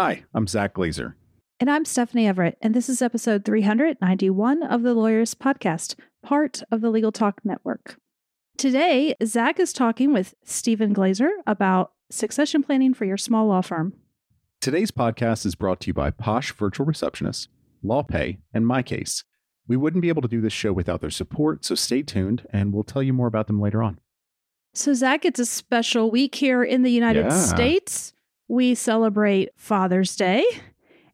Hi, I'm Zack Glaser. And I'm Stephanie Everett, and this is episode 391 of the Lawyerist Podcast, part of the Legal Talk Network. Today, Zack is talking with Stephen Glaser about succession planning for your small law firm. Today's podcast is brought to you by Posh Virtual Receptionists, LawPay, and MyCase. We wouldn't be able to do this show without their support, so stay tuned and we'll tell you more about them later on. So, Zack, it's a special week here in the United Yeah. States. We celebrate Father's Day.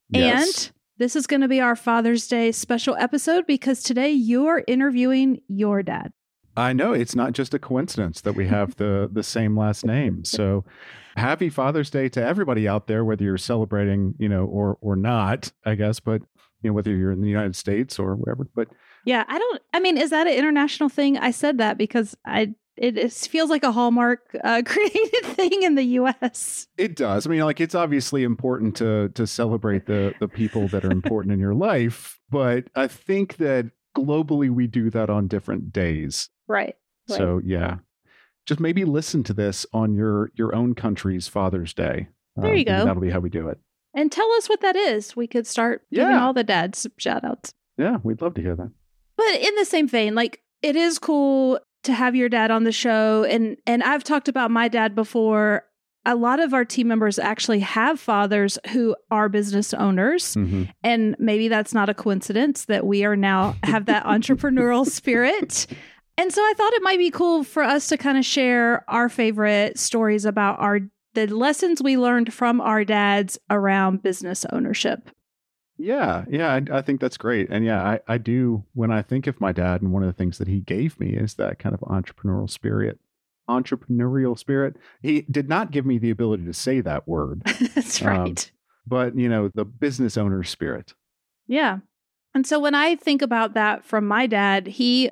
Yes. And this is going to be our Father's Day special episode because today you're interviewing your dad. I know it's not just a coincidence that we have the the same last name. So happy Father's Day to everybody out there, whether you're celebrating, you know, or or not, I guess, but you know, whether you're in the United States or wherever. But Yeah, I don't. I mean, is that an international thing? I said that because I it is, feels like a Hallmark uh, created thing in the U.S. It does. I mean, like it's obviously important to to celebrate the the people that are important in your life, but I think that globally we do that on different days. Right. right. So yeah, just maybe listen to this on your your own country's Father's Day. There Um, you go. That'll be how we do it. and tell us what that is. We could start giving Yeah. all the dads shout outs. Yeah, we'd love to hear that. But in the same vein, like it is cool to have your dad on the show, and and I've talked about my dad before. A lot of our team members actually have fathers who are business owners. Mhm. And maybe that's not a coincidence that we are now have that entrepreneurial spirit. And so I thought it might be cool for us to kind of share our favorite stories about our the lessons we learned from our dads around business ownership. Yeah, yeah, I, I think that's great. And yeah, I, I do when I think of my dad, and one of the things that he gave me is that kind of entrepreneurial spirit. Entrepreneurial spirit. He did not give me the ability to say that word, that's Um, right. but you know, the business owner spirit. yeah. And so when I think about that from my dad, he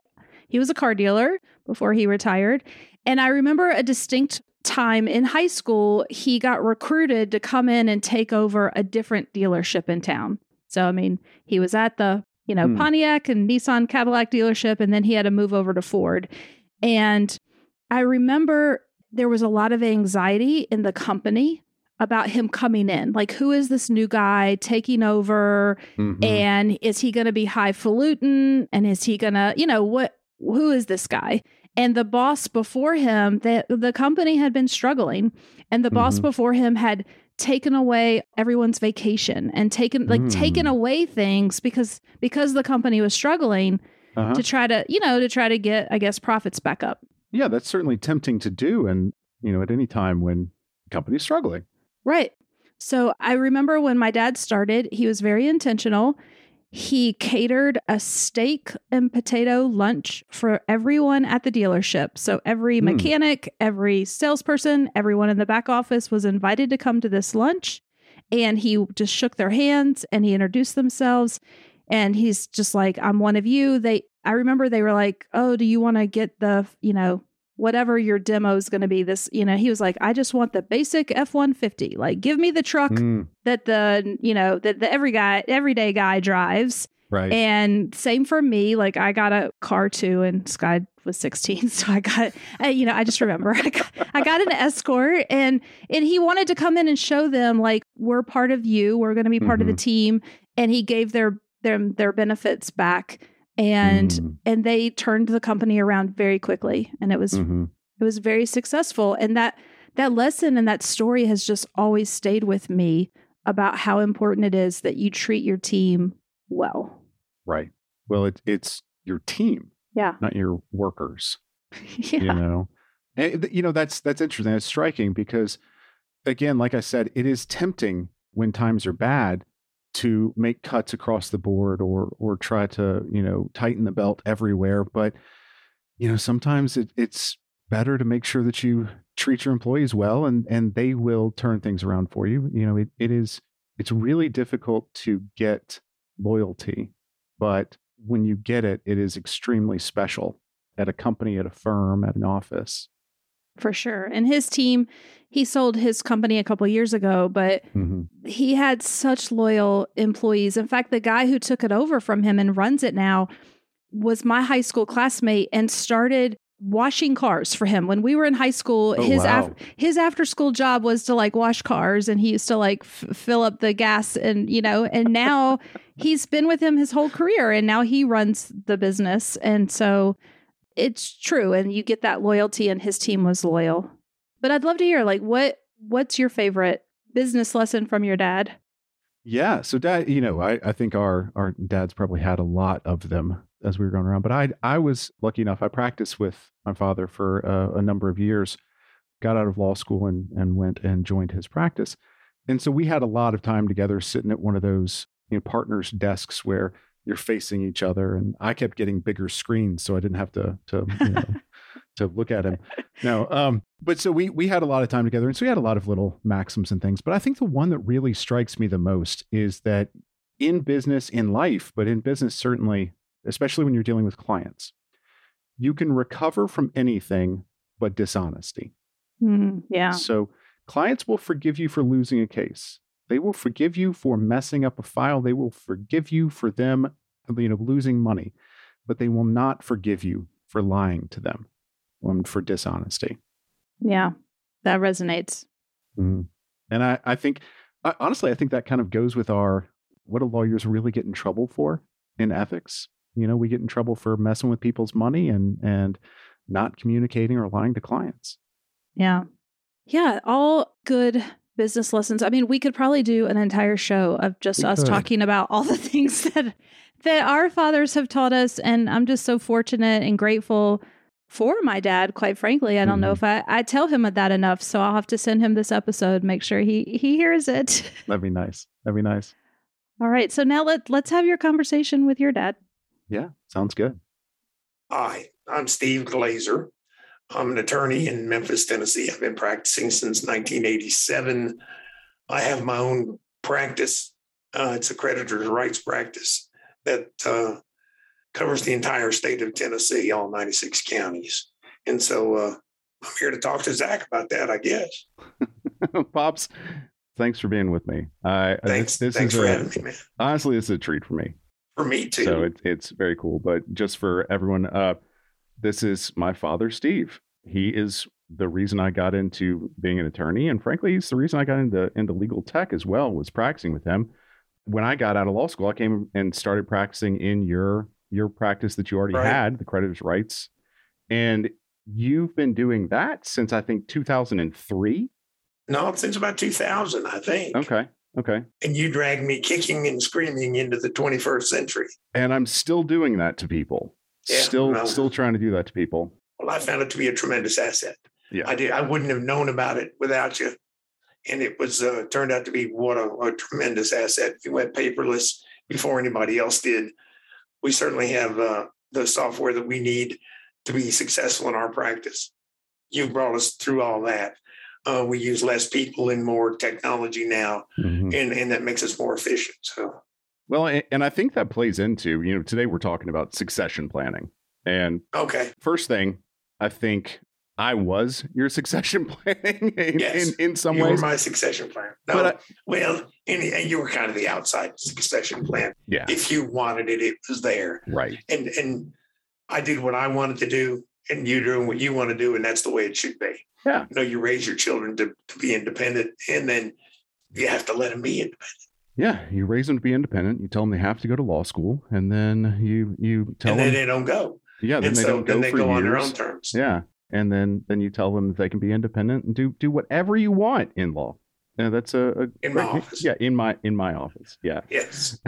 he was a car dealer before he retired, and I remember a distinct time in high school he got recruited to come in and take over a different dealership in town. So I mean, he was at the, you know, Hmm. Pontiac and Nissan Cadillac dealership and then he had to move over to Ford. And I remember there was a lot of anxiety in the company about him coming in. Like who is this new guy taking over? Mhm. and is he going to be highfalutin and is he going to you know what who is this guy and the boss before him the, the company had been struggling and the boss Mhm. before him had taken away everyone's vacation and taken like taken Mm. away things because because the company was struggling Uh-huh. to try to you know to try to get i guess profits back up Yeah, that's certainly tempting to do. And, you know, at any time when the company's struggling. Right. So I remember when my dad started, he was very intentional. He catered a steak and potato lunch for everyone at the dealership. So every Hmm. mechanic, every salesperson, everyone in the back office was invited to come to this lunch. And he just shook their hands and he introduced themselves. And he's just like, I'm one of you. They, I remember they were like, Oh, do you want to get the, you know, whatever your demo is going to be this you know he was like i just want the basic f-150 like give me the truck Mm, that the you know that the every guy everyday guy drives. Right. and same for me like i got a car too and sky was 16 so i got uh, you know i just remember I got, I got an escort and and he wanted to come in and show them like we're part of you we're going to be part of the team and he gave their their their benefits back and Mm, and they turned the company around very quickly and it was mhm. it was very successful and that that lesson and that story has just always stayed with me about how important it is that you treat your team well Right. Well, it, it's your team, yeah not your workers. yeah you know and, you know that's that's interesting it's striking because again like i said it is tempting when times are bad to make cuts across the board or or try to you know tighten the belt everywhere but you know sometimes it, it's better to make sure that you treat your employees well and and they will turn things around for you. You know, it, it is it's really difficult to get loyalty, but when you get it, it is extremely special at a company, at a firm, at an office. For sure. And his team, he sold his company a couple years ago, but Mm-hmm. he had such loyal employees. In fact, the guy who took it over from him and runs it now was my high school classmate and started washing cars for him when we were in high school Oh, his wow. af- his after school job was to like wash cars and he used to like f- fill up the gas and you know and now he's been with him his whole career and now he runs the business and so it's true and you get that loyalty and his team was loyal but i'd love to hear like what what's your favorite business lesson from your dad Yeah. So dad, you know, I, I think our our dads probably had a lot of them as we were going around. But I I was lucky enough. I practiced with my father for uh, a number of years. Got out of law school and and went and joined his practice. And so we had a lot of time together, sitting at one of those you know, partners' desks where you're facing each other. And I kept getting bigger screens, so I didn't have to to you know, to look at him. No, um, but so we we had a lot of time together, and so we had a lot of little maxims and things. But I think the one that really strikes me the most is that in business, in life, but in business certainly, especially when you're dealing with clients, you can recover from anything but dishonesty. Mm, yeah So clients will forgive you for losing a case. They will forgive you for messing up a file. They will forgive you for them, you know, losing money, but they will not forgive you for lying to them, um, for dishonesty. yeah that resonates Mhm. And I, I think, I, honestly, I think that kind of goes with our what do lawyers really get in trouble for in ethics? You know, we get in trouble for messing with people's money and and not communicating or lying to clients. Yeah. Yeah. All good business lessons. I mean, we could probably do an entire show of just We us could. talking about all the things that that our fathers have taught us. And I'm just so fortunate and grateful for my dad, quite frankly. I don't know Mhm. if I, I tell him that enough. So I'll have to send him this episode, make sure he he hears it. That'd be nice. That'd be nice. All right. So now let let's have your conversation with your dad. Yeah, sounds good. Hi, I'm Steve Glaser. I'm an attorney in Memphis, Tennessee. I've been practicing since 1987. I have my own practice. Uh, it's a creditor's rights practice that uh, covers the entire state of Tennessee, all 96 counties. And so uh, I'm here to talk to Zack about that, I guess. Pops, thanks for being with me. I Thanks, this, this thanks is for a, having me, man. honestly, this is a treat for me. For me too. So it, it's very cool. But just for everyone, uh, this is my father, Steve. He is the reason I got into being an attorney, and frankly, he's the reason I got into into legal tech as well. Was practicing with him. When I got out of law school, I came and started practicing in your your practice that you already Right. had, the creditors' rights, and you've been doing that since I think 2003. no, since about 2000, I think. Okay, okay, And you dragged me kicking and screaming into the 21st century. and I'm still doing that to people. Yeah, still, well- still trying to do that to people. Well, I found it to be a tremendous asset. Yeah. I did. I wouldn't have known about it without you, and it was uh, turned out to be what a, a tremendous asset. We went paperless before anybody else did. We certainly have uh, the software that we need to be successful in our practice. You've brought us through all that. Uh, we use less people and more technology now, Mhm. and, and that makes us more efficient. So, Well, and I think that plays into, you know, today we're talking about succession planning. And okay, first thing, I think I was your succession planning in, Yes. in, in some you ways. were my succession plan. No, but I, well, and, and you were kind of the outside succession plan. yeah, If you wanted it, it was there. right. and and I did what I wanted to do, and you doing what you want to do, and that's the way it should be. Yeah. You know, you raise your children to, to be independent, and then you have to let them be independent, Yeah, you raise them to be independent. You tell them they have to go to law school, and then you you tell and then them, they don't go, yeah, then and they so don't go then they go on their years. own terms. Yeah, and then then you tell them that they can be independent and do do whatever you want in law. Yeah, that's a, a In my office. Yeah, in my in my office. Yeah. Yes.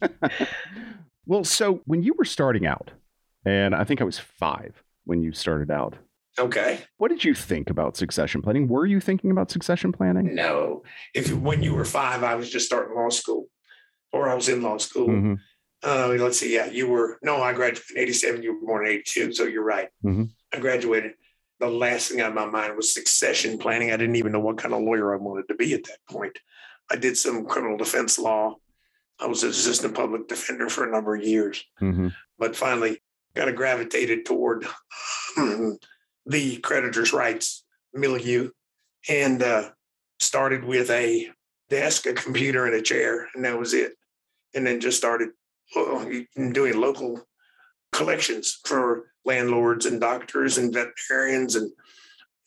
well, so when you were starting out, and I think I was five when you started out, Okay. what did you think about succession planning? Were you thinking about succession planning? No. If when you were five, I was just starting law school, or I was in law school. Mhm. Uh, let's see. Yeah, you were. No, I graduated in '87. You were born in '82, so you're right. Mhm. I graduated. the last thing on my mind was succession planning. I didn't even know what kind of lawyer I wanted to be at that point. I did some criminal defense law. I was an assistant public defender for a number of years, Mm-hmm. but finally kind of gravitated toward the creditors' rights milieu and uh, started with a desk, a computer, and a chair, and that was it. And then just started doing local collections for landlords and doctors and veterinarians and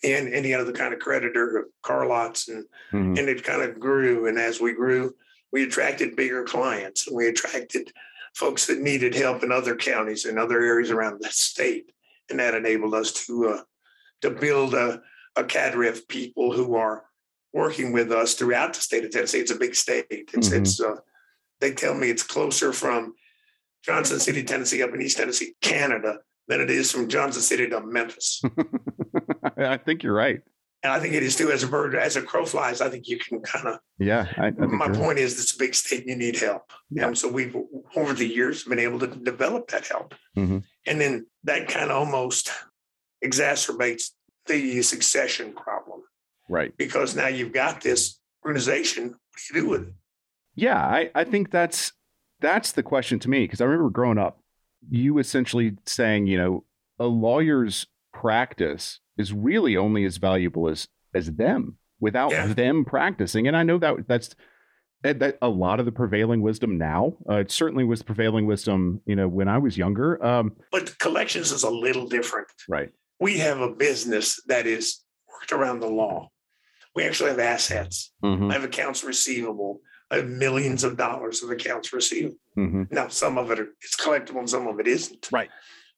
and any other kind of creditor, car lots, and Mhm. and it kind of grew. And as we grew, we attracted bigger clients, and we attracted folks that needed help in other counties and other areas around the state, and that enabled us to uh, to build a, a cadre of people who are working with us throughout the state of Tennessee. It's a big state. It's Mhm. it's uh, they tell me it's closer from Johnson City, Tennessee, up in East Tennessee, Canada, than it is from Johnson City to Memphis. I think you're right. And I think it is too. As a bird, as a crow flies, I think you can kind of. Yeah. I, I My right. point is, it's a big state. and You need help, Yeah. and so we've over the years been able to develop that help, Mhm. And then that kind of almost exacerbates the succession problem Right. because now you've got this organization. What do you do with it? Yeah, I, I think that's that's the question to me because I remember growing up, you essentially saying, you know, a lawyer's practice is really only as valuable as as them without Yeah. them practicing. And I know that that's that, that a lot of the prevailing wisdom now. Uh, it certainly was prevailing wisdom, you know, when I was younger. Um, But collections is a little different. right. We have a business that is worked around the law. We actually have assets. Mhm, I have accounts receivable. I have millions of dollars of accounts receivable. mhm. Now, some of it are, it's collectible and some of it isn't. Right.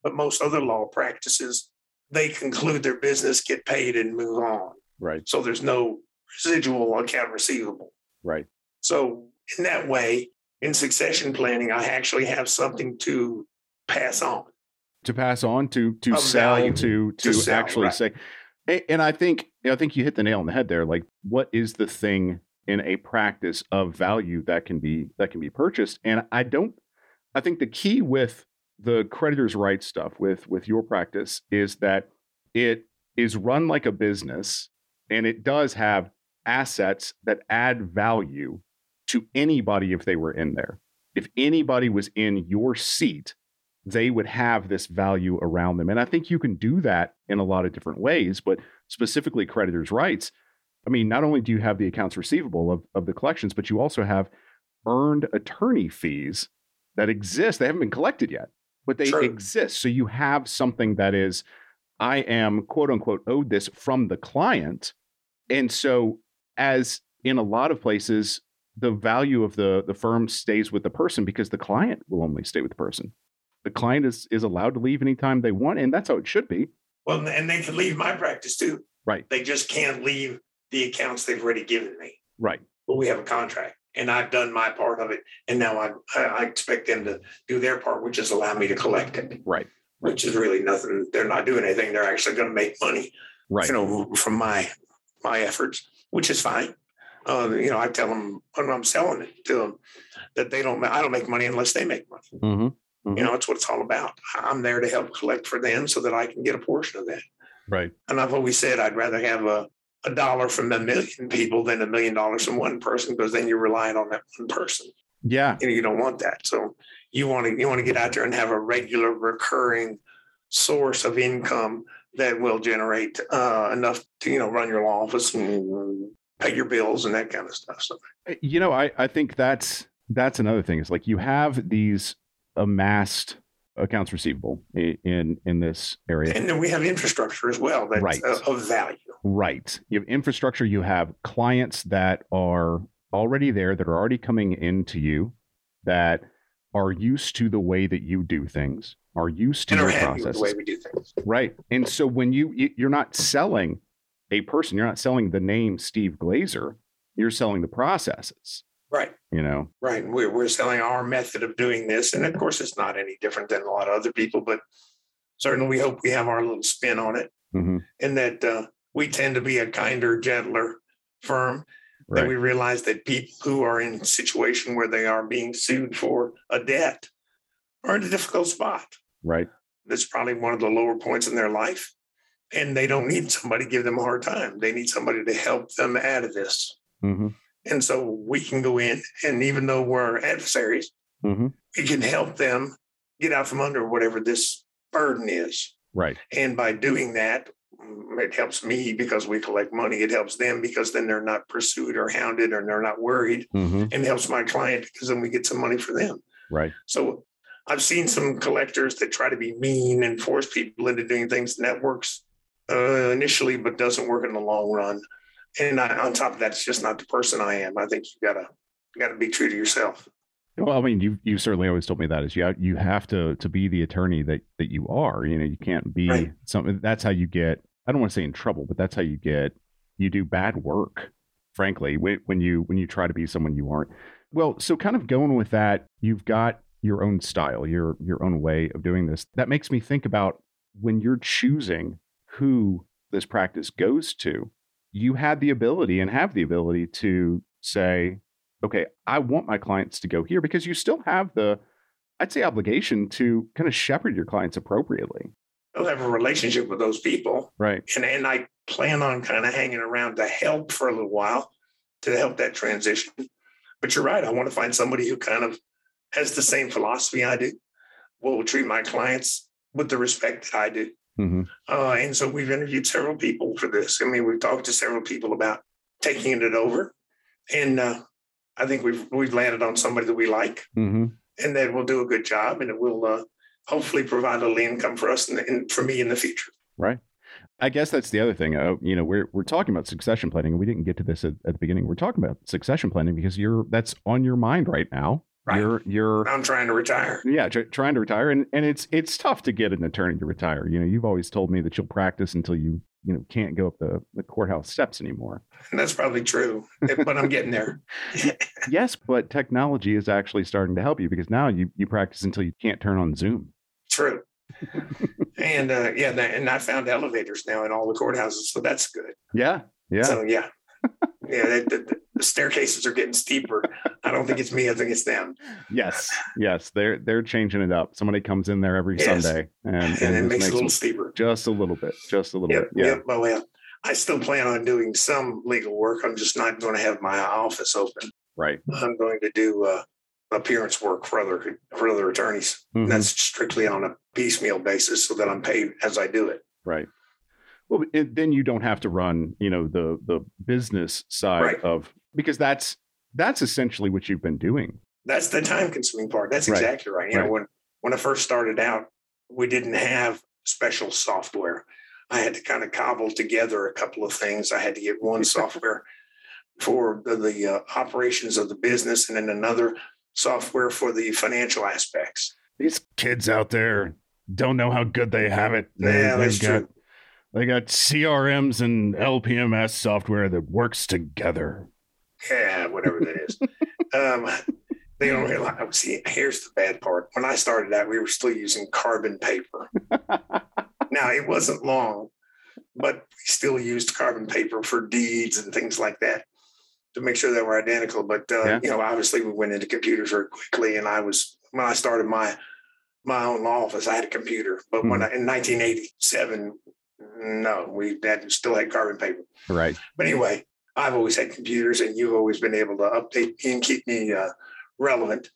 But most other law practices, they conclude their business, get paid, and move on. Right. So there's no residual account receivable. Right. So in that way, in succession planning, I actually have something to pass on. to pass on to to Of sell value. to to, To sell, actually right. say and i think i think you hit the nail on the head there like what is the thing in a practice of value that can be that can be purchased and i don't i think the key with the creditors rights stuff with with your practice is that it is run like a business and it does have assets that add value to anybody if they were in there if anybody was in your seat they would have this value around them. And I think you can do that in a lot of different ways, but specifically creditors' rights. I mean, not only do you have the accounts receivable of, of the collections, but you also have earned attorney fees that exist. They haven't been collected yet, but they exist. So you have something that is, I am quote unquote owed this from the client. And so, as in a lot of places, the value of the, the firm stays with the person because the client will only stay with the person the client is is allowed to leave anytime they want and that's how it should be Well, and they can leave my practice too. Right. They just can't leave the accounts they've already given me. right But we have a contract and I've done my part of it. And now I, I I expect them to do their part, which is allow me to collect it, right which is really nothing. They're not doing anything. They're actually going to make money, right you know, from my my efforts, which is fine. Uh, you know, I tell them when I'm selling it to them that they don't, I don't make money unless they make money. mm-hmm. You know, it's what it's all about. I'm there to help collect for them so that I can get a portion of that. right And I've always said I'd rather have a, a dollar from a million people than a million dollars from one person because then you're relying on that one person. yeah You know, you don't want that. So you want to you want to get out there and have a regular recurring source of income that will generate uh, enough to you know run your law office and pay your bills and that kind of stuff. So you know i i think that's that's another thing is like you have these amassed accounts receivable in in this area and then we have infrastructure as well that's Right. uh, of value. Right. You have infrastructure, you have clients that are already there, that are already coming into you, that are used to the way that you do things, are used to And your with the way we do things. Right. And so when you- you're not selling a person, you're not selling the name Steve Glaser, you're selling the processes, Right. you know. Right. We're, we're selling our method of doing this. And of course, it's not any different than a lot of other people, but certainly we hope we have our little spin on it Mhm. and that uh, we tend to be a kinder, gentler firm. That we realize that people who are in a situation where they are being sued for a debt are in a difficult spot. Right. That's probably one of the lower points in their life. And they don't need somebody to give them a hard time. They need somebody to help them out of this. Mm-hmm. And so we can go in, and even though we're adversaries, Mm-hmm. we can help them get out from under whatever this burden is. Right. And by doing that, mm, it helps me because we collect money. It helps them because then they're not pursued or hounded or they're not worried. Mm-hmm. And it helps my client because then we get some money for them. Right. So I've seen some collectors that try to be mean and force people into doing things, and that works uh, initially, but doesn't work in the long run. And I, on top of that, it's just not the person I am. I think you gotta you gotta be true to yourself. Well, I mean, you you certainly always told me that is you you have to to be the attorney that that you are. You know, you can't be Right. something. That's how you get. I don't want to say in trouble, but that's how you get. You do bad work, frankly, when, when you when you try to be someone you aren't. Well, so kind of going with that, you've got your own style, your your own way of doing this. That makes me think about when you're choosing who this practice goes to. You had the ability and have the ability to say, okay, I want my clients to go here because you still have the, I'd say, obligation to kind of shepherd your clients appropriately. I'll have a relationship with those people, Right. and and I plan on kind of hanging around to help for a little while to help that transition. But you're right. I want to find somebody who kind of has the same philosophy I do, will treat my clients with the respect that I do. Hmm Uh, and so we've interviewed several people for this. I mean, we've talked to several people about taking it over, and uh, I think we've we've landed on somebody that we like, hmm and that will do a good job, and it will uh, hopefully provide a little income for us and, and for me in the future. Right. I guess that's the other thing. Uh, you know, we're we're talking about succession planning, and we didn't get to this at, at the beginning. We're talking about succession planning because you're that's on your mind right now. Right. You're you're I'm trying to retire. yeah tr- trying to retire, and and it's it's tough to get an attorney to retire. You know, you've always told me that you'll practice until you you know can't go up the the courthouse steps anymore. And that's probably true, but I'm getting there. yes, but technology is actually starting to help you because now you you practice until you can't turn on Zoom. True. and uh, yeah, and I found elevators now in all the courthouses, so that's good. Yeah, yeah. So yeah, yeah, the, the, the staircases are getting steeper. I don't think it's me. I think it's them, Yes, yes, they're they're changing it up. Somebody comes in there every Yes. Sunday, and, and, and it just makes it a little steeper. just a little bit, just a little Yep, bit. Yeah, yep. Well, yeah, I still plan on doing some legal work. I'm just not going to have my office open. right. I'm going to do uh, appearance work for other for other attorneys. Mhm. That's strictly on a piecemeal basis, so that I'm paid as I do it. Right. Well, then you don't have to run, you know, the the business side Right. of because that's that's essentially what you've been doing. That's the time consuming part. That's Right. exactly right. You Right. know, when when I first started out, we didn't have special software. I had to kind of cobble together a couple of things. I had to get one software for the, the uh, operations of the business, and then another software for the financial aspects. These kids out there don't know how good they have it. Yeah, that's true. They got CRMs and LPMS software that works together. Yeah, whatever that is. um, they don't realize. See, here's the bad part. When I started out, we were still using carbon paper. now it wasn't long, but we still used carbon paper for deeds and things like that to make sure they were identical. But uh, Yeah. you know, obviously, we went into computers very quickly, and I was when I started my my own law office, I had a computer. But when I, in 1987, no, we had still had carbon paper. Right. But anyway, I've always had computers, and you've always been able to update me and keep me uh, relevant.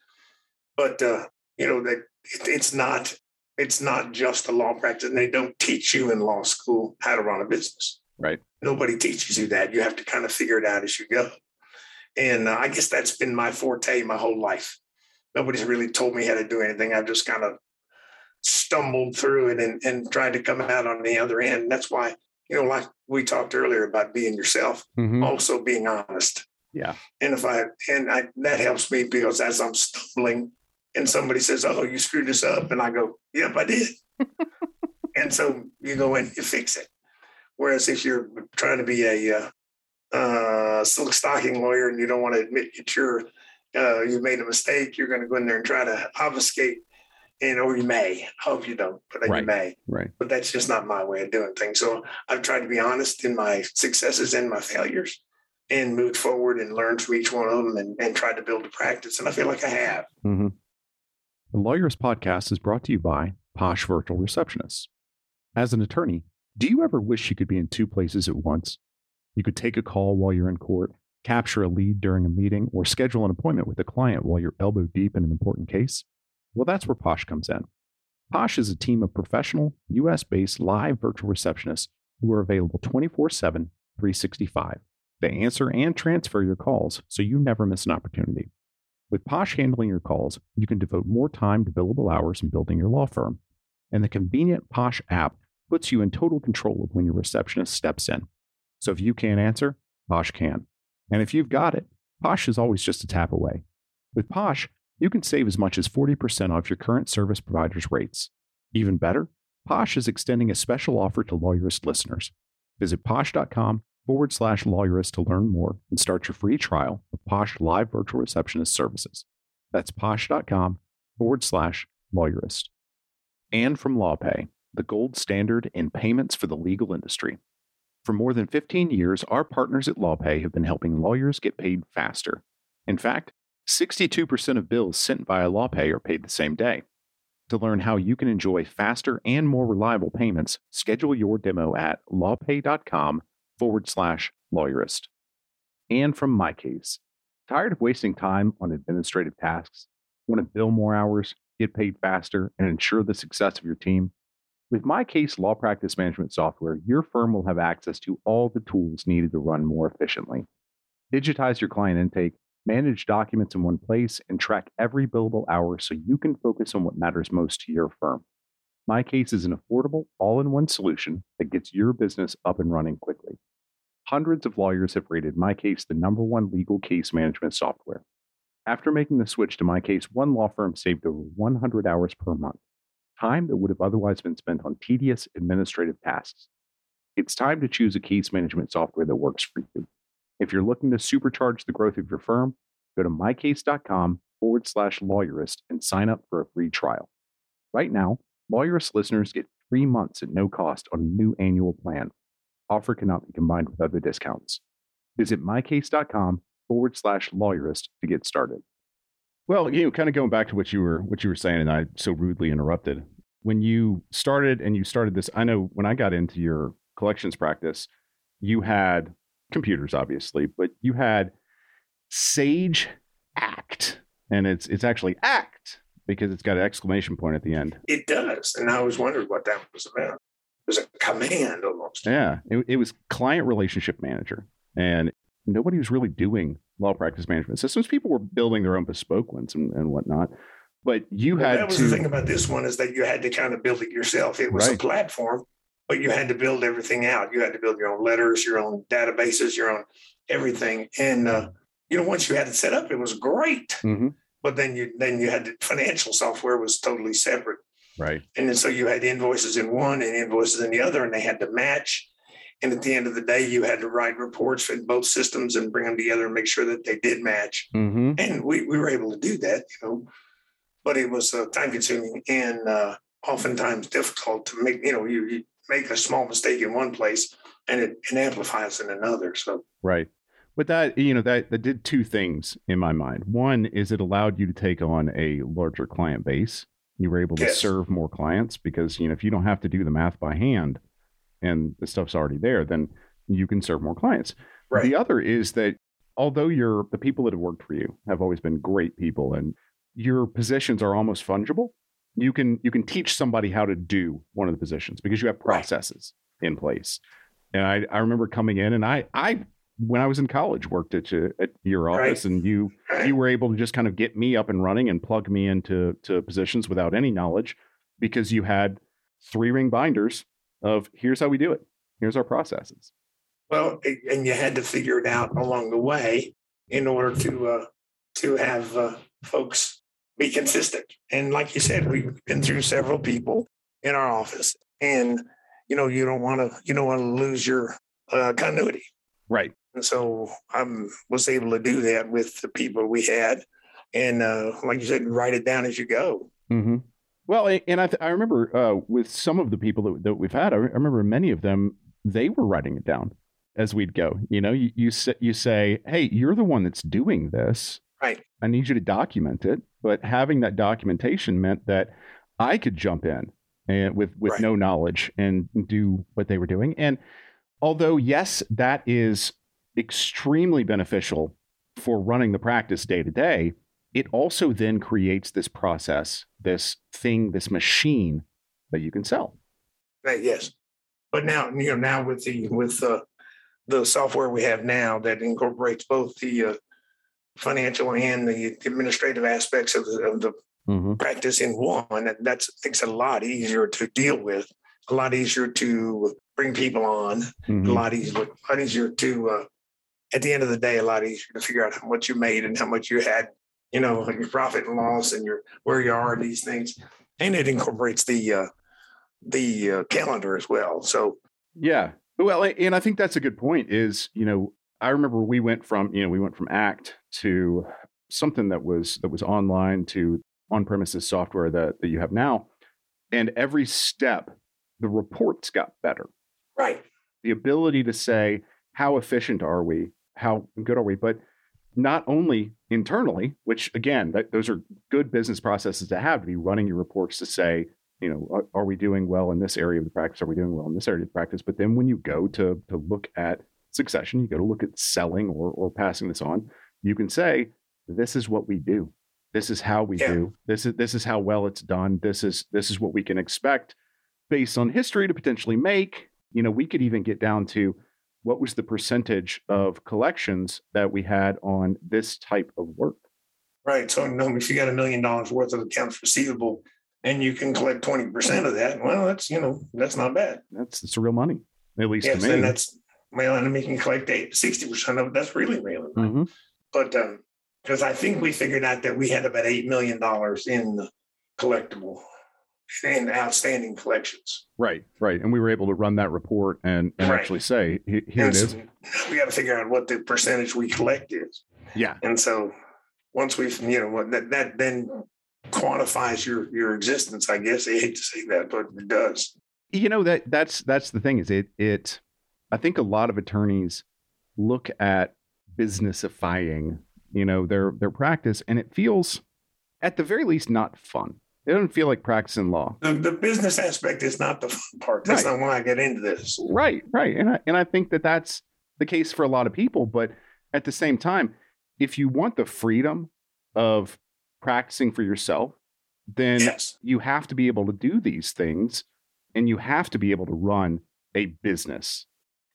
But uh, you know that it, it's not it's not just a law practice, and they don't teach you in law school how to run a business. Right. Nobody teaches you that. You have to kind of figure it out as you go. And uh, I guess that's been my forte my whole life. Nobody's really told me how to do anything. I've just kind of stumbled through it and, and tried to come out on the other end. That's why, you know, like we talked earlier about being yourself, Mhm. also being honest. Yeah. And if I and I that helps me because as I'm stumbling and somebody says, Oh, you screwed this up, and I go, Yep, I did. and so you go in, you fix it. Whereas if you're trying to be a uh, uh, silk stocking lawyer and you don't want to admit that you're uh, you made a mistake, you're going to go in there and try to obfuscate, and or you may. I hope you don't, but Right. you may Right. but that's just not my way of doing things. So I've tried to be honest in my successes and my failures and moved forward and learned from each one of them and, and tried to build a practice. And I feel like I have. Mm-hmm. The Lawyerist Podcast is brought to you by Posh Virtual Receptionists. As an attorney, Do you ever wish you could be in two places at once? You could take a call while you're in court, capture a lead during a meeting, or schedule an appointment with a client while you're elbow deep in an important case? Well, that's where Posh comes in. Posh is a team of professional, US based live virtual receptionists who are available 24 7, 365. They answer and transfer your calls so you never miss an opportunity. With Posh handling your calls, you can devote more time to billable hours in building your law firm. And the convenient Posh app puts you in total control of when your receptionist steps in. So if you can't answer, Posh can. And if you've got it, Posh is always just a tap away. With Posh, you can save as much as 40% off your current service provider's rates. Even better, Posh is extending a special offer to Lawyerist listeners. Visit posh.com forward slash lawyerist to learn more and start your free trial of Posh Live Virtual Receptionist Services. That's posh.com forward slash lawyerist. And from LawPay, the gold standard in payments for the legal industry. For more than 15 years, our partners at LawPay have been helping lawyers get paid faster. In fact, 62% of bills sent via LawPay are paid the same day. To learn how you can enjoy faster and more reliable payments, schedule your demo at lawpay.com forward slash lawyerist. And from MyCase, tired of wasting time on administrative tasks? Want to bill more hours, get paid faster, and ensure the success of your team? With MyCase law practice management software, your firm will have access to all the tools needed to run more efficiently. Digitize your client intake, manage documents in one place, and track every billable hour so you can focus on what matters most to your firm. MyCase is an affordable, all in one solution that gets your business up and running quickly. Hundreds of lawyers have rated MyCase the number one legal case management software. After making the switch to MyCase, one law firm saved over 100 hours per month, time that would have otherwise been spent on tedious administrative tasks. It's time to choose a case management software that works for you. If you're looking to supercharge the growth of your firm, go to mycase.com forward slash lawyerist and sign up for a free trial. Right now, Lawyerist listeners get three months at no cost on a new annual plan. Offer cannot be combined with other discounts. Visit mycase.com forward slash lawyerist to get started. Well, you know, kind of going back to what you were what you were saying, and I so rudely interrupted. When you started and you started this, I know when I got into your collections practice, you had computers, obviously, but you had Sage Act, and it's it's actually Act because it's got an exclamation point at the end. It does, and I always wondered what that was about It was a command almost. Yeah, it, it was client relationship manager, and nobody was really doing law practice management systems. People were building their own bespoke ones and, and whatnot. But you well, had that was to, the thing about this one is that you had to kind of build it yourself. It was Right. a platform, but you had to build everything out. You had to build your own letters, your own databases, your own everything. And uh, you know, once you had it set up, it was great. Mhm, But then you then you had the financial software was totally separate. right, And then so you had invoices in one and invoices in the other, and they had to match. And at the end of the day, you had to write reports in both systems and bring them together and make sure that they did match. hmm And we, we were able to do that, you know, but it was uh, time consuming and uh, oftentimes difficult to make, you know, you, you make a small mistake in one place and it, it amplifies in another. So, right. But that you know that that did two things in my mind. One is it allowed you to take on a larger client base. You were able to Yes. serve more clients because you know if you don't have to do the math by hand, and the stuff's already there, then you can serve more clients. right. The other is that although you're the people that have worked for you have always been great people and your positions are almost fungible, you can you can teach somebody how to do one of the positions because you have Right. processes in place. And I, I remember coming in and I I when I was in college worked at your, at your Right. office and you you were able to just kind of get me up and running and plug me into to positions without any knowledge because you had three ring binders of here's how we do it. Here's our processes. Well, and you had to figure it out along the way in order to uh, to have uh, folks be consistent. And like you said, we've been through several people in our office, and you know you don't want to you don't want to lose your uh, continuity. Right. And so I was able to do that with the people we had, and uh, like you said, write it down as you go. Mm-hmm. Well, and I, th- I remember uh, with some of the people that, that we've had, I re- I remember many of them, they were writing it down as we'd go. You know, you, you, say, you say, hey, you're the one that's doing this. Right. I need you to document it. But having that documentation meant that I could jump in and with with Right. no knowledge and do what they were doing. And although yes, that is extremely beneficial for running the practice day to day, it also then creates this process, this thing, this machine that you can sell. Right, yes. But now, you know, now with the with the the software we have now that incorporates both the uh, financial and the administrative aspects of the, of the Mm-hmm. practice in one, that that's makes it a lot easier to deal with, a lot easier to bring people on, a Mm-hmm. lot easier, a lot easier to uh, at the end of the day, a lot easier to figure out how much you made and how much you had, you know, like your profit and loss and your where you are these things. And it incorporates the uh, the uh, calendar as well. So Yeah. Well, and I think that's a good point is, you know, I remember we went from, you know, we went from ACT to something that was that was online to on-premises software that that you have now. And every step the reports got better. right, The ability to say how efficient are we? How good are we? But not only internally, which again, that, those are good business processes to have to be running your reports to say, you know, are, are we doing well in this area of the practice? Are we doing well in this area of the practice? But then when you go to to look at succession, you go to look at selling or or passing this on, you can say, this is what we do. This is how we Yeah. do. This is this is how well it's done. This is this is what we can expect based on history to potentially make. You know, we could even get down to what was the percentage of collections that we had on this type of work. right. So know, if you got a million dollars worth of accounts receivable and you can collect twenty percent of that, well, that's you know that's not bad. That's it's real money, at least Yes, to me. and that's and we can collect eight, 60% of it. That's really real. Mhm. But because I think we figured out that we had about $8 million in collectible and outstanding collections. Right, right. And we were able to run that report and, and Right. actually say, here And it is. so we got to figure out what the percentage we collect is. Yeah. And so once we've, you know, that, that then quantifies your your existence, I guess. I hate to say that, but it does. You know that that's that's the thing is it it I think a lot of attorneys look at businessifying, you know, their their practice and it feels at the very least not fun. It doesn't feel like practicing law. The, the business aspect is not the fun part. That's Right. not why I get into this. Right, right. And I, and I think that that's the case for a lot of people. But at the same time, if you want the freedom of practicing for yourself, then Yes. you have to be able to do these things and you have to be able to run a business.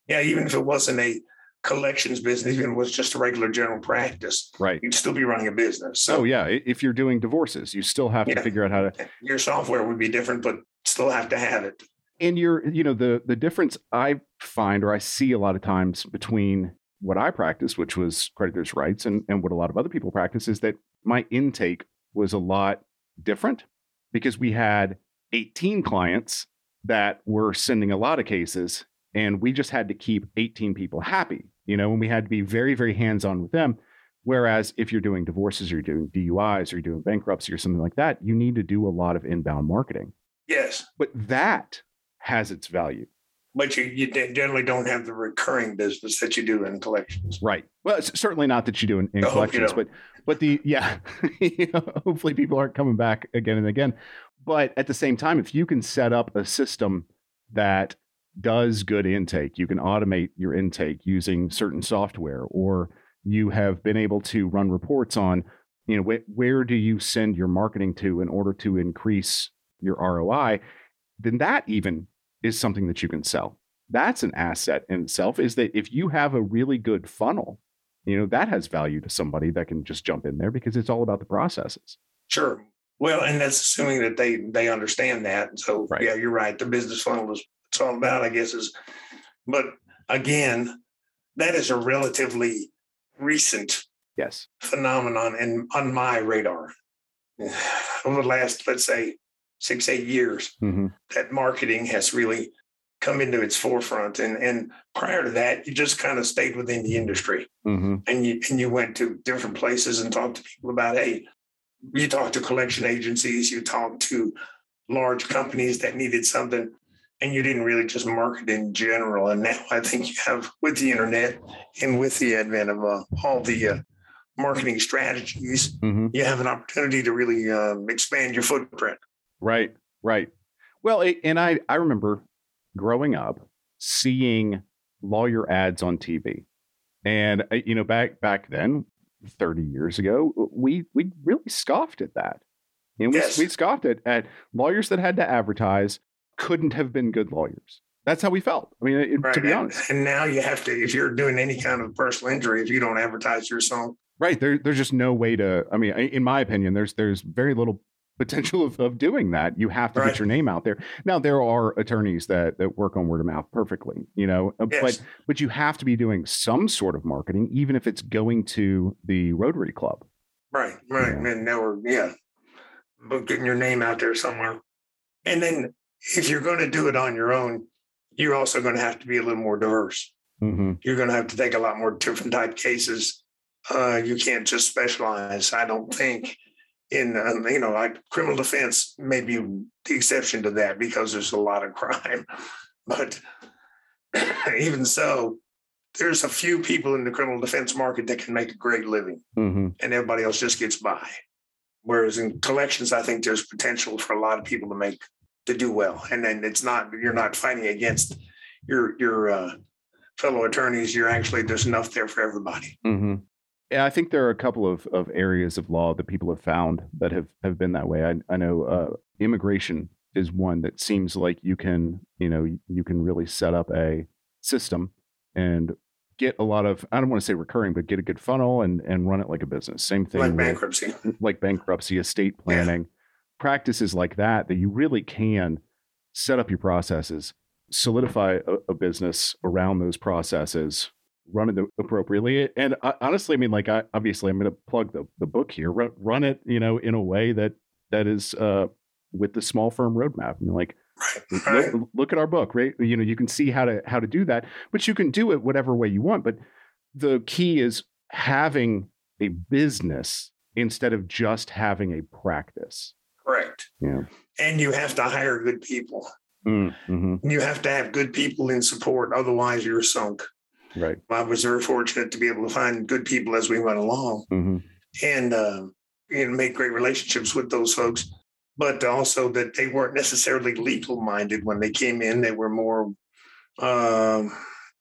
Yeah, even if it wasn't a collections business, even if it was just a regular general practice, Right. you'd still be running a business. So Oh, yeah. If you're doing divorces, you still have to figure out how to. your software would be different, but still have to have it. And you're, you know, the the difference I find or I see a lot of times between what I practice, which was creditors' rights, and, and what a lot of other people practice is that my intake was a lot different because we had 18 clients that were sending a lot of cases and we just had to keep 18 people happy, you know, and we had to be very, very hands on with them. Whereas if you're doing divorces or you're doing DUIs or you're doing bankruptcy or something like that, you need to do a lot of inbound marketing. Yes, But that has its value. but you you generally don't have the recurring business that you do in collections. Right. Well, it's certainly not that you do in, in oh, you collections, but but the yeah, you know, hopefully people aren't coming back again and again. But at the same time, if you can set up a system that does good intake, you can automate your intake using certain software, or you have been able to run reports on, you know, wh- where do you send your marketing to in order to increase your ROI, then that even is something that you can sell. That's an asset in itself. Is that if you have a really good funnel, you know that has value to somebody that can just jump in there because it's all about the processes. Sure. Well, and that's assuming that they they understand that. And So Right. yeah, you're right. The business funnel is it's all about, I guess, is but again, that is a relatively recent Yes. phenomenon and on my radar. Over the last, let's say, six, eight years, hmm that marketing has really come into its forefront. And and prior to that, you just kind of stayed within the industry hmm and you and you went to different places and talked to people about, hey, you talked to collection agencies, you talked to large companies that needed something, and you didn't really just market in general. And now I think you have with the internet and with the advent of uh, all the uh, marketing strategies, hmm you have an opportunity to really um, expand your footprint. Right. Right. Well, it, and I I remember growing up seeing lawyer ads on TV, and uh, you know back back then, thirty years ago, we we really scoffed at that. And we, Yes. we scoffed at, at lawyers that had to advertise couldn't have been good lawyers. That's how we felt. I mean, it, Right. to be honest, and now you have to, if you're doing any kind of personal injury, if you don't advertise your song, right? There, there's just no way to. I mean, in my opinion, there's there's very little potential of, of doing that. You have to Right. get your name out there. Now, there are attorneys that that work on word of mouth perfectly, you know, uh, yes, but but you have to be doing some sort of marketing, even if it's going to the Rotary Club. right, right. Yeah. And now we're, yeah, but getting your name out there somewhere. And then if you're going to do it on your own, you're also going to have to be a little more diverse. Mm-hmm. You're going to have to take a lot more different type cases. Uh, you can't just specialize. I don't think in um, you know like criminal defense may be the exception to that because there's a lot of crime, but even so, there's a few people in the criminal defense market that can make a great living, Mm-hmm. and everybody else just gets by. Whereas in collections, I think there's potential for a lot of people to make to do well, and then it's not you're not fighting against your your uh, fellow attorneys. You're actually there's enough there for everybody. Mm-hmm. Yeah, I think there are a couple of, of areas of law that people have found that have, have been that way. I, I know uh, immigration is one that seems like you can, you know, you can really set up a system and get a lot of, I don't want to say recurring, but get a good funnel and, and run it like a business. Same thing Like with- bankruptcy, like bankruptcy, estate planning, practices like that, that you really can set up your processes, solidify a, a business around those processes, run it appropriately. And uh, honestly, I mean, like, I, obviously, I'm going to plug the, the book here, run, run it, you know, in a way that that is uh, with the small firm roadmap. I mean, like, right. look, look at our book, right? You know, you can see how to how to do that, but you can do it whatever way you want. But the key is having a business instead of just having a practice. Correct. Yeah. And you have to hire good people. Mm-hmm. You have to have good people in support. Otherwise, you're sunk. Right. I was very fortunate to be able to find good people as we went along Mm-hmm. and uh, you know, make great relationships with those folks. But also that they weren't necessarily legal minded when they came in. They were more. Um,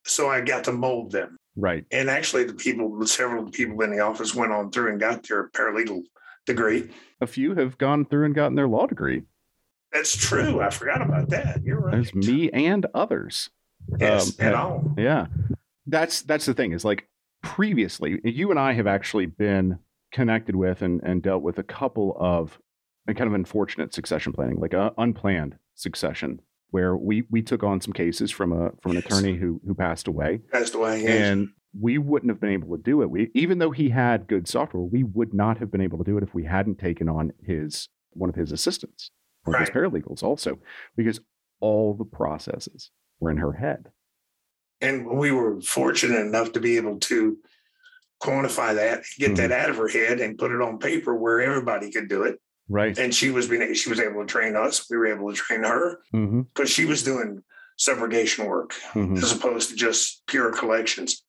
so I got to mold them. Right. And actually, the people, several of the people in the office went on through and got their paralegal degree. A few have gone through and gotten their law degree. That's true. I forgot about that. You're right. There's me and others. Yes, um, at all. Yeah. That's that's the thing is like previously you and I have actually been connected with and, and dealt with a couple of a kind of unfortunate succession planning, like a unplanned succession where we we took on some cases from a from an Yes. attorney who who passed away Passed away. yes. and we wouldn't have been able to do it. We even though he had good software, we would not have been able to do it if we hadn't taken on his one of his assistants, one of his paralegals also, because all the processes were in her head. and we were fortunate enough to be able to quantify that, get Mm-hmm. that out of her head, and put it on paper where everybody could do it. Right. And she was being she was able to train us. We were able to train her Mm-hmm. because she was doing subrogation work Mm-hmm. as opposed to just pure collections.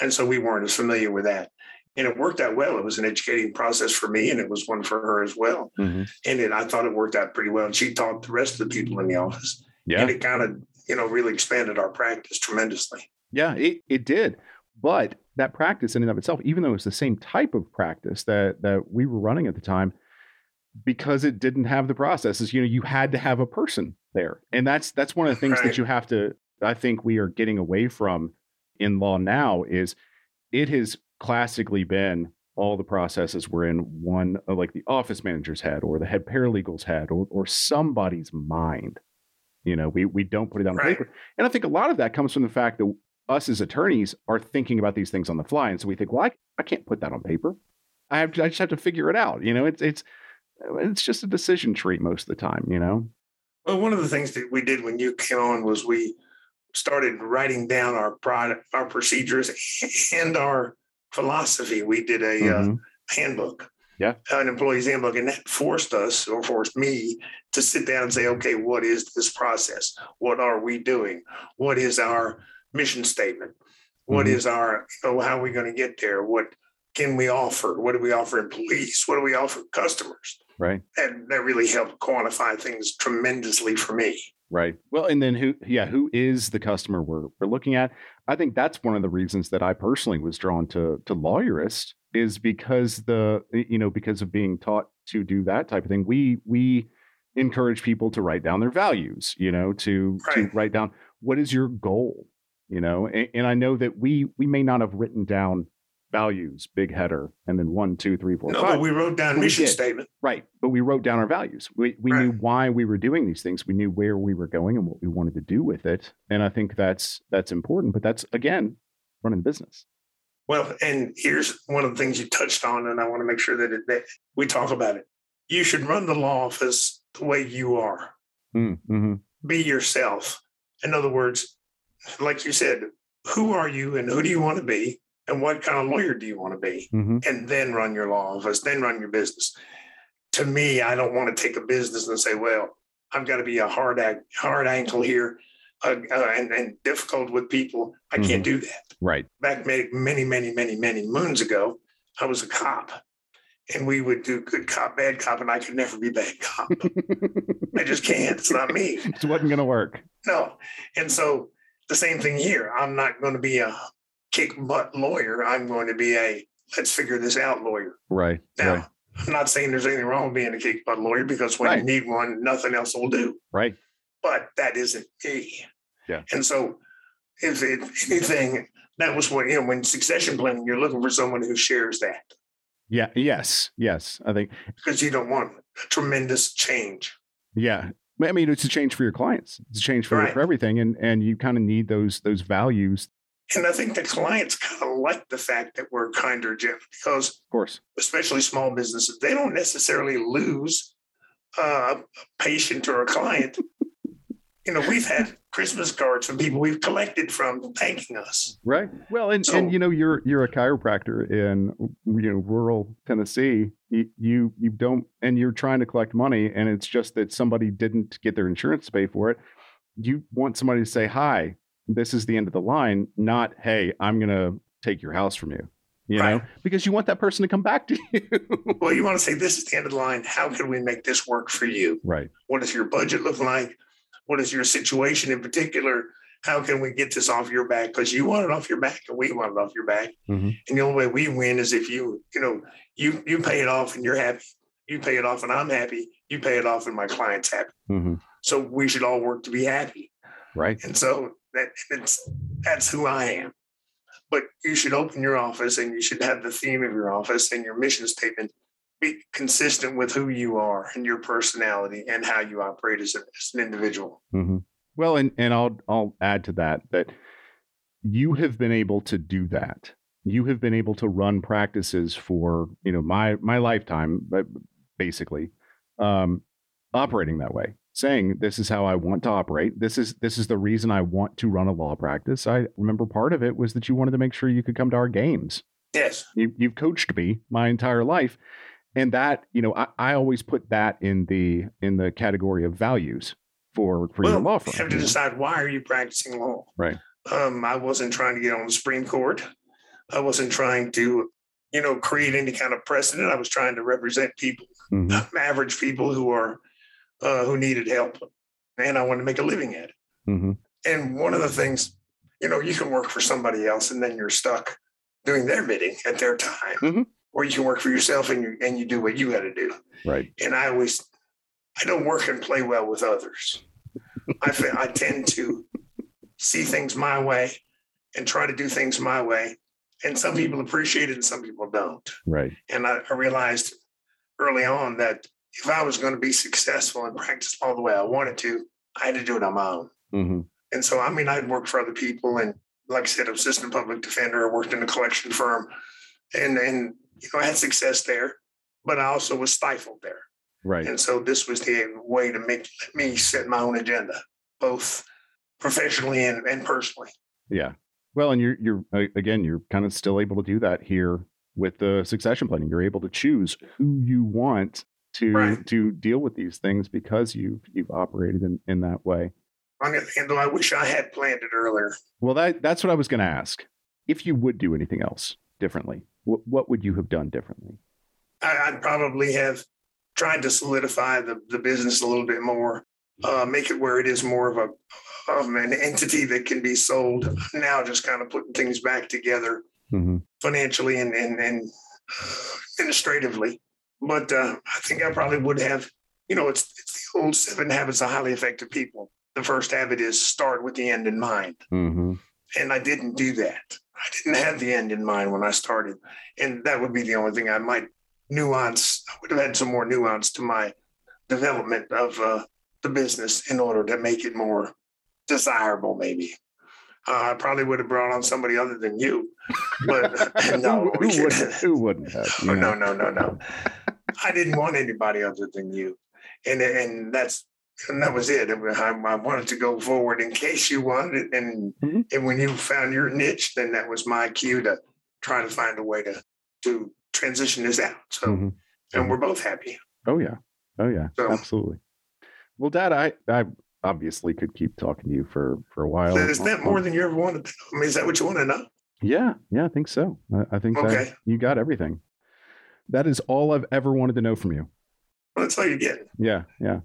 And so we weren't as familiar with that. And it worked out well. It was an educating process for me, and it was one for her as well. Mm-hmm. And it, I thought it worked out pretty well. And she taught the rest of the people in the office, Yeah. and it kind of you know really expanded our practice tremendously. Yeah, it, it did. But that practice in and of itself, even though it's the same type of practice that that we were running at the time, because it didn't have the processes, you know, you had to have a person there. And that's that's one of the things Right. that you have to I think we are getting away from in law now is it has classically been all the processes were in one uh, like the office manager's head or the head paralegal's head or or somebody's mind. You know, we we don't put it on Right. paper. And I think a lot of that comes from the fact that us as attorneys are thinking about these things on the fly. And so we think, well, I, I can't put that on paper. I have to, I just have to figure it out. You know, it's it's it's just a decision tree most of the time, you know? Well, one of the things that we did when you came on was we started writing down our product, our procedures, and our philosophy. We did a uh, Mhm. handbook, Yeah. an employee's handbook, and that forced us or forced me to sit down and say, okay, what is this process? What are we doing? What is our mission statement? What Mhm. is our, know, how are we going to get there? What can we offer? What do we offer employees? What do we offer customers? Right. And that really helped quantify things tremendously for me. Right. Well, and then who, yeah, who is the customer we're, we're looking at? I think that's one of the reasons that I personally was drawn to to lawyerist is because the you know because of being taught to do that type of thing. We we encourage people to write down their values, you know, to right. to write down what is your goal, you know, and, and I know that we we may not have written down values, big header, and then one, two, three, four, no, five. but we wrote down mission statement. Right. But we wrote down our values. We we right. knew why we were doing these things. We knew where we were going and what we wanted to do with it. And I think that's that's important. But that's again running the business. Well, and here's one of the things you touched on, and I want to make sure that, it, that we talk about it. You should run the law office the way you are. Mm, mm-hmm. Be yourself. In other words, like you said, who are you and who do you want to be? And what kind of lawyer do you want to be? Mm-hmm. and then run your law office then run your business. To me i don't want to take a business and say well i've got to be a hard hard ankle here uh, uh, and, and, difficult with people. I mm-hmm. can't do that. Right. Back many many many many many moons ago i was a cop and we would do good cop bad cop and i could never be bad cop. I just can't. It's not me. It wasn't going to work. No. And so the same thing here. I'm not going to be a kick butt lawyer. I'm going to be a let's figure this out lawyer. Right. Now, right. I'm not saying there's anything wrong with being a kick butt lawyer because when right. you need one, nothing else will do. Right. But that isn't me. Yeah. And so, if it, anything, that was what, you know, when succession planning, you're looking for someone who shares that. Yeah. Yes. Yes. I think because you don't want a tremendous change. Yeah. I mean, it's a change for your clients. It's a change for, right. for everything, and and you kind of need those those values and I think the clients kind of like the fact that we're kinder, Jim, because of course, especially small businesses, they don't necessarily lose uh, a patient or a client. you know, we've had Christmas cards from people we've collected from thanking us. Right. Well, and, so, and you know, you're you're a chiropractor in you know rural Tennessee. You, you you don't, and you're trying to collect money, and it's just that somebody didn't get their insurance to pay for it. You want somebody to say hi this is the end of the line, not, hey, I'm going to take your house from you. You right. know, because you want that person to come back to you. well, you want to say, this is the end of the line. How can we make this work for you? Right. What does your budget look like? What is your situation in particular? How can we get this off your back? Because you want it off your back and we want it off your back. Mm-hmm. And the only way we win is if you, you know, you you pay it off and you're happy. You pay it off and I'm happy. You pay it off and my client's happy. Mm-hmm. So we should all work to be happy. Right. And so that it's that's who I am. But you should open your office and you should have the theme of your office and your mission statement be consistent with who you are and your personality and how you operate as, a, as an individual. Mm-hmm. Well, and and I'll I'll add to that that you have been able to do that. You have been able to run practices for you know my my lifetime, but basically um, operating that way saying this is how I want to operate. This is this is the reason I want to run a law practice. I remember part of it was that you wanted to make sure you could come to our games. Yes. You you've coached me my entire life. And that, you know, I, I always put that in the in the category of values for for well, your law firm. You have to decide why are you practicing law? Right. Um, I wasn't trying to get on the Supreme Court. I wasn't trying to, you know, create any kind of precedent. I was trying to represent people, mm-hmm. average people who are uh, who needed help, and I wanted to make a living at it. Mm-hmm. And one of the things, you know, you can work for somebody else, and then you're stuck doing their bidding at their time, mm-hmm. or you can work for yourself and you and you do what you got to do. Right. And I always, I don't work and play well with others. I I tend to see things my way and try to do things my way. And some people appreciate it and some people don't. Right. And I, I realized early on that if I was going to be successful and practice all the way I wanted to, I had to do it on my own. Mm-hmm. And so, I mean, I'd worked for other people, and like I said, I'm assistant public defender. I worked in a collection firm, and and you know, I had success there, but I also was stifled there. Right. And so, this was the way to make let me set my own agenda, both professionally and, and personally. Yeah. Well, and you're you're again, you're kind of still able to do that here with the succession planning. You're able to choose who you want to right. to deal with these things because you've you've operated in, in that way. On the other hand, though, I wish I had planned it earlier. Well, that that's what I was going to ask. If you would do anything else differently, what what would you have done differently? I, would probably have tried to solidify the, the business a little bit more, uh, make it where it is more of a of an entity that can be sold. Now, just kind of putting things back together hmm financially and and, and administratively. But uh, I think I probably would have. You know, it's it's the old seven habits of highly effective people. The first habit is start with the end in mind, hmm and I didn't do that. I didn't have the end in mind when I started, and that would be the only thing I might nuance. I would have had some more nuance to my development of uh, the business in order to make it more desirable, maybe. Uh, I probably would have brought on somebody other than you, but no, who, who wouldn't, who wouldn't have? Oh, no, no, no, no. I didn't want anybody other than you, and and that's and that was it. I, I wanted to go forward in case you wanted it, and Mhm. and when you found your niche, then that was my cue to try to find a way to to transition this out. So, Mhm. and we're both happy. Oh yeah. Oh yeah. So- Absolutely. Well, Dad, I I obviously could keep talking to you for for a while. Is that more than you ever wanted? To know? I mean, is that what you want to know? Yeah. Yeah. I think so. I, I think that Okay. you got everything. That is all I've ever wanted to know from you. Well, that's all you're getting. Yeah. Yeah.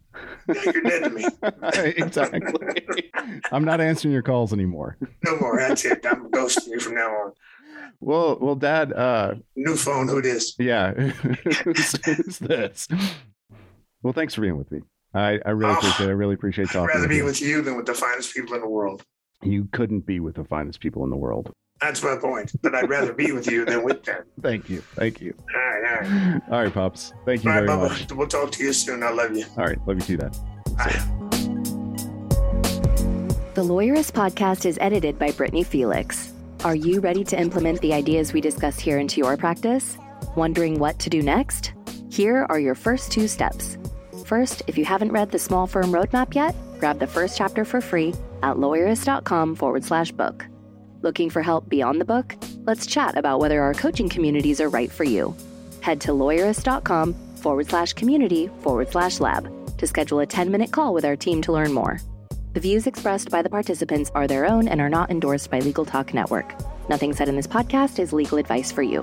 Now You're dead to me. exactly. I'm not answering your calls anymore. No more. That's it. I'm ghosting you from now on. Well, well, Dad. Uh, New phone. Who it is? yeah. who's, who's this? Well, thanks for being with me. I, I really Oh, appreciate. it. I really appreciate talking. I'd rather with be you. with you than with the finest people in the world. You couldn't be with the finest people in the world. That's my point. But I'd rather be with you than with them. Thank you. Thank you. All right, all right. All right, pops. Thank you All right, very Bubba. much. We'll talk to you soon. I love you. All right, love you too, Dad. Bye. The Lawyerist podcast is edited by Brittany Felix. Are you ready to implement the ideas we discuss here into your practice? Wondering what to do next? Here are your first two steps. First, if you haven't read the Small Firm Roadmap yet, grab the first chapter for free at lawyerist.com forward slash book. Looking for help beyond the book? Let's chat about whether our coaching communities are right for you. Head to lawyerist.com forward slash community forward slash lab to schedule a 10 minute call with our team to learn more. The views expressed by the participants are their own and are not endorsed by Legal Talk Network. Nothing said in this podcast is legal advice for you.